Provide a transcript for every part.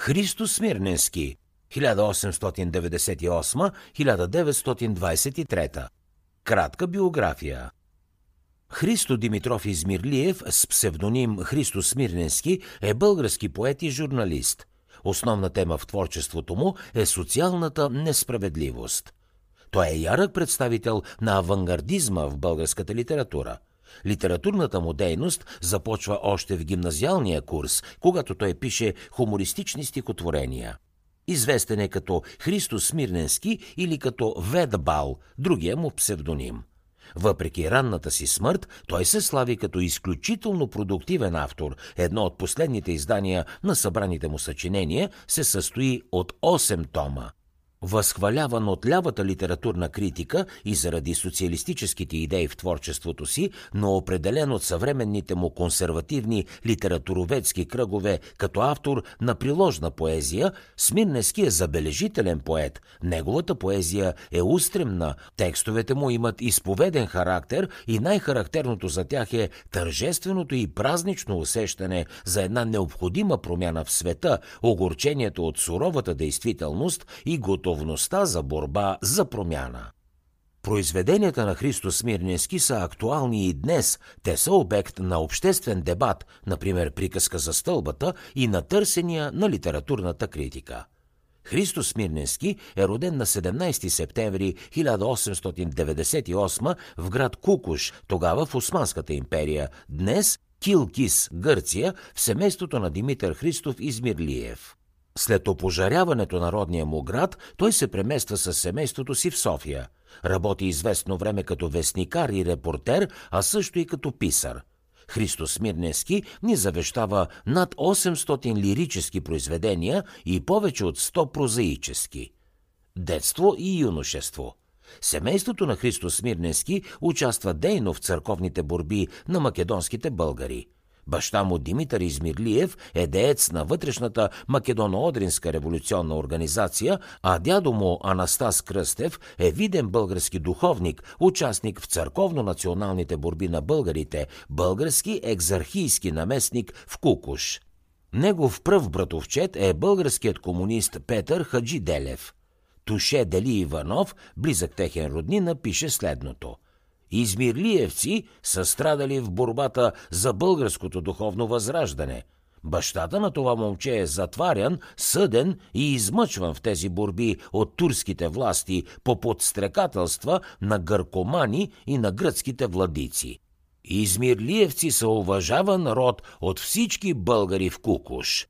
Христо Смирненски 1898-1923 Кратка биография Христо Димитров Измирлиев с псевдоним Христо Смирненски е български поет и журналист. Основна тема в творчеството му е социалната несправедливост. Той е ярък представител на авангардизма в българската литература – Литературната му дейност започва още в гимназиалния курс, когато той пише хумористични стихотворения. Известен е като Христо Смирненски или като Ведбал, другия му псевдоним. Въпреки ранната си смърт, той се слави като изключително продуктивен автор. Едно от последните издания на събраните му съчинения се състои от 8 тома. Възхваляван от лявата литературна критика и заради социалистическите идеи в творчеството си, но определен от съвременните му консервативни литературоведски кръгове като автор на приложна поезия, Смирнески е забележителен поет. Неговата поезия е устремна, текстовете му имат изповеден характер и най-характерното за тях е тържественото и празнично усещане за една необходима промяна в света, огорчението от суровата действителност и готовността готовността за борба за промяна. Произведенията на Христо Смирненски са актуални и днес. Те са обект на обществен дебат, например приказка за стълбата и на търсения на литературната критика. Христо Смирненски е роден на 17 септември 1898 в град Кукуш, тогава в Османската империя, днес Килкис, Гърция, в семейството на Димитър Христов Измирлиев. След опожаряването на родния му град, той се премества с семейството си в София. Работи известно време като вестникар и репортер, а също и като писар. Христо Смирнески ни завещава над 800 лирически произведения и повече от 100 прозаически. Детство и юношество – Семейството на Христо Смирнески участва дейно в църковните борби на македонските българи – Баща му Димитър Измирлиев е деец на вътрешната Македоно-Одринска революционна организация, а дядо му Анастас Кръстев е виден български духовник, участник в църковно-националните борби на българите, български екзархийски наместник в Кукуш. Негов пръв братовчет е българският комунист Петър Хаджиделев. Туше Дели Иванов, близък техен роднина, пише следното – Измирлиевци са страдали в борбата за българското духовно възраждане. Бащата на това момче е затварян, съден и измъчван в тези борби от турските власти по подстрекателства на гъркомани и на гръцките владици. Измирлиевци са уважаван род от всички българи в Кукуш.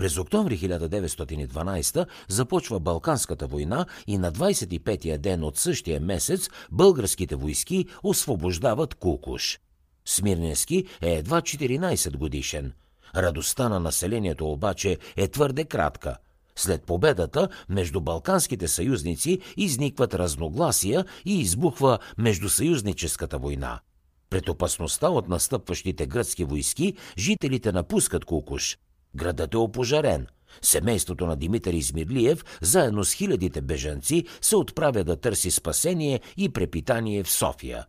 През октомври 1912 започва Балканската война и на 25-я ден от същия месец българските войски освобождават Кукуш. Смирненски е едва 14 годишен. Радостта на населението обаче е твърде кратка. След победата между балканските съюзници изникват разногласия и избухва междусъюзническата война. Пред опасността от настъпващите гръцки войски, жителите напускат Кукуш – Градът е опожарен. Семейството на Димитър Измирлиев, заедно с хилядите бежанци, се отправя да търси спасение и препитание в София.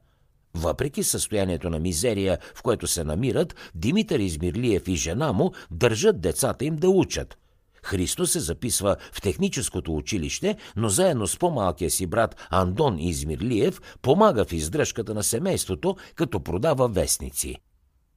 Въпреки състоянието на мизерия, в което се намират, Димитър Измирлиев и жена му държат децата им да учат. Христо се записва в техническото училище, но заедно с по-малкия си брат Андон Измирлиев помага в издръжката на семейството, като продава вестници.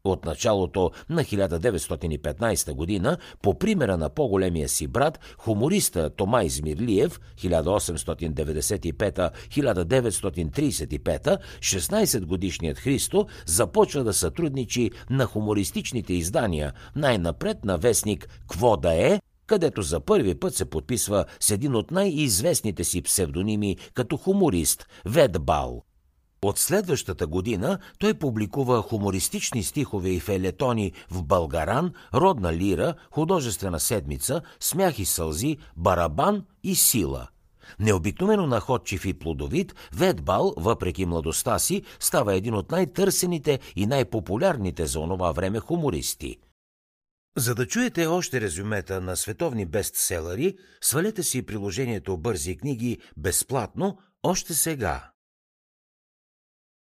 От началото на 1915 година, по примера на по-големия си брат, хумориста Тома Измирлиев, 1895-1935, 16-годишният Христо започва да сътрудничи на хумористичните издания, най-напред на вестник «Кво да е», където за първи път се подписва с един от най-известните си псевдоними като хуморист – Ведбал – от следващата година той публикува хумористични стихове и фелетони в Българан, Родна лира, Художествена седмица, Смях и сълзи, Барабан и Сила. Необикновено находчив и плодовит, Ведбал, въпреки младостта си, става един от най-търсените и най-популярните за онова време хумористи. За да чуете още резюмета на световни бестселери, свалете си приложението Бързи книги безплатно още сега.